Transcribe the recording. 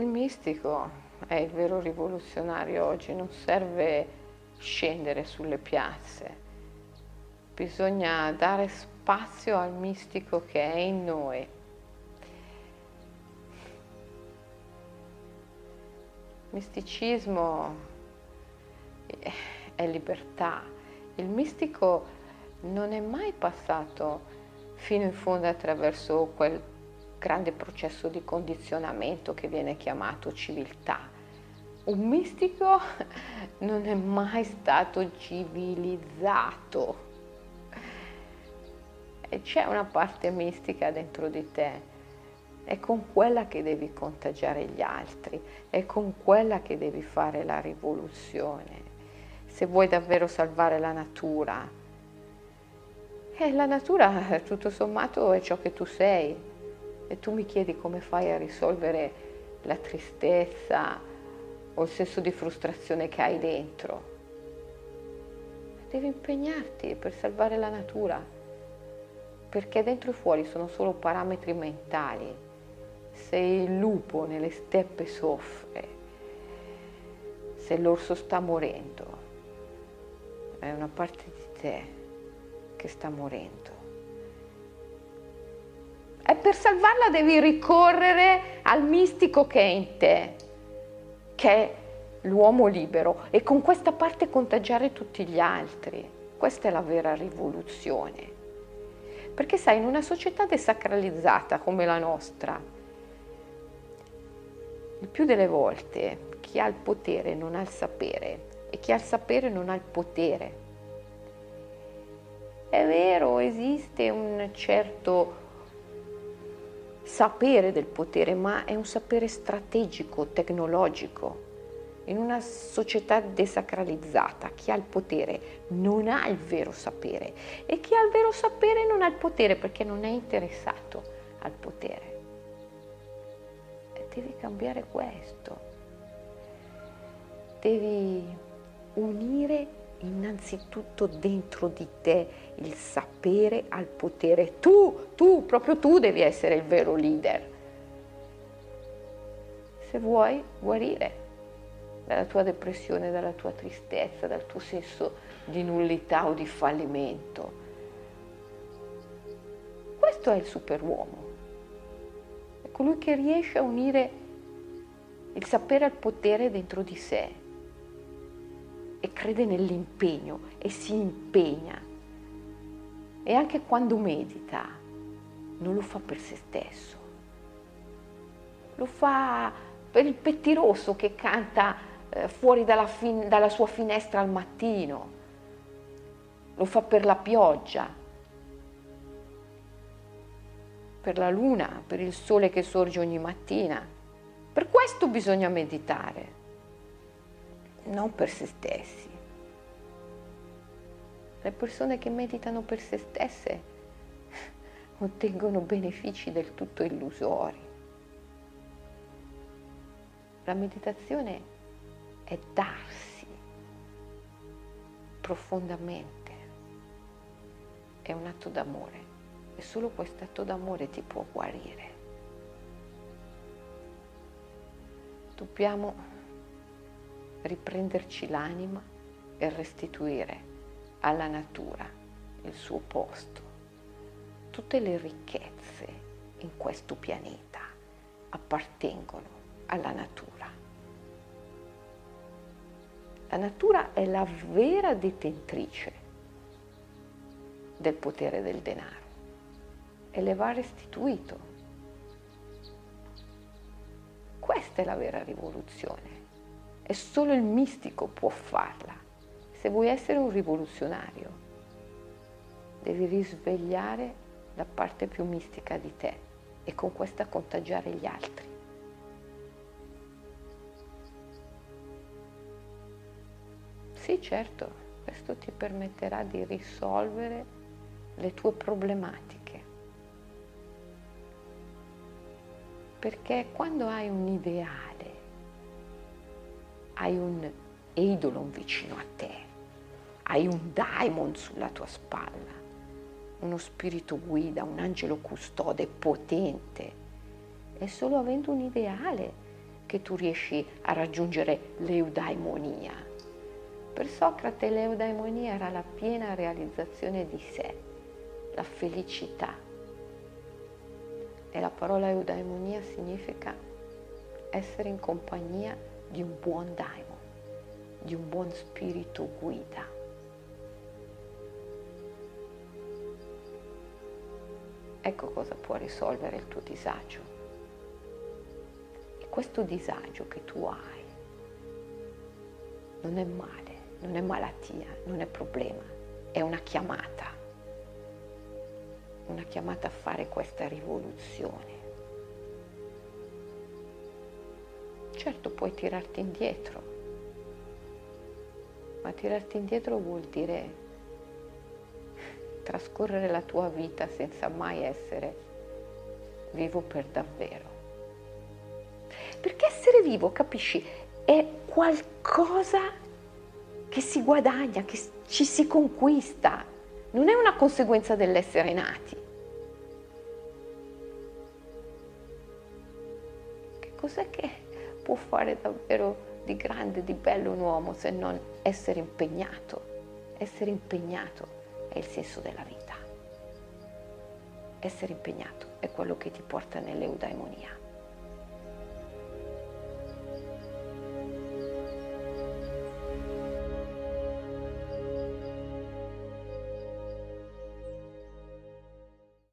Il mistico è il vero rivoluzionario oggi, non serve scendere sulle piazze, bisogna dare spazio al mistico che è in noi. Misticismo è libertà. Il mistico non è mai passato fino in fondo attraverso quel grande processo di condizionamento che viene chiamato civiltà. Un mistico non è mai stato civilizzato. E c'è una parte mistica dentro di te. È con quella che devi contagiare gli altri, è con quella che devi fare la rivoluzione. Se vuoi davvero salvare la natura, e la natura tutto sommato è ciò che tu sei, e tu mi chiedi come fai a risolvere la tristezza o il senso di frustrazione che hai dentro. Devi impegnarti per salvare la natura, perché dentro e fuori sono solo parametri mentali. Se il lupo nelle steppe soffre, se l'orso sta morendo, è una parte di te che sta morendo. Per salvarla devi ricorrere al mistico che è in te, che è l'uomo libero, e con questa parte contagiare tutti gli altri. Questa è la vera rivoluzione. Perché sai, in una società desacralizzata come la nostra, il più delle volte chi ha il potere non ha il sapere e chi ha il sapere non ha il potere. È vero, esiste un certo sapere del potere, ma è un sapere strategico, tecnologico. In una società desacralizzata, chi ha il potere non ha il vero sapere e chi ha il vero sapere non ha il potere perché non è interessato al potere. E devi cambiare questo. Devi unire innanzitutto dentro di te il sapere al potere. Tu, tu, proprio tu devi essere il vero leader. Se vuoi guarire dalla tua depressione, dalla tua tristezza, dal tuo senso di nullità o di fallimento. Questo è il superuomo. È colui che riesce a unire il sapere al potere dentro di sé crede nell'impegno e si impegna. E anche quando medita non lo fa per se stesso, lo fa per il pettirosso che canta eh, fuori dalla, fin- dalla sua finestra al mattino, lo fa per la pioggia, per la luna, per il sole che sorge ogni mattina. Per questo bisogna meditare non per se stessi. Le persone che meditano per se stesse ottengono benefici del tutto illusori. La meditazione è darsi profondamente, è un atto d'amore e solo questo atto d'amore ti può guarire. Dobbiamo riprenderci l'anima e restituire alla natura il suo posto. Tutte le ricchezze in questo pianeta appartengono alla natura. La natura è la vera detentrice del potere del denaro e le va restituito. Questa è la vera rivoluzione e solo il mistico può farla. Se vuoi essere un rivoluzionario, devi risvegliare la parte più mistica di te e con questa contagiare gli altri. Sì, certo, questo ti permetterà di risolvere le tue problematiche. Perché quando hai un ideale, hai un eidolon vicino a te, hai un daimon sulla tua spalla, uno spirito guida, un angelo custode potente. È solo avendo un ideale che tu riesci a raggiungere l'eudaimonia. Per Socrate l'eudaimonia era la piena realizzazione di sé, la felicità. E la parola eudaimonia significa essere in compagnia di un buon daimon, di un buon spirito guida. Ecco cosa può risolvere il tuo disagio. E questo disagio che tu hai non è male, non è malattia, non è problema, è una chiamata, una chiamata a fare questa rivoluzione. Certo puoi tirarti indietro, ma tirarti indietro vuol dire trascorrere la tua vita senza mai essere vivo per davvero. Perché essere vivo, capisci, è qualcosa che si guadagna, che ci si conquista, non è una conseguenza dell'essere nati. Che cos'è che può fare davvero di grande, di bello un uomo se non essere impegnato? Essere impegnato è il senso della vita. Essere impegnato è quello che ti porta nell'eudaimonia.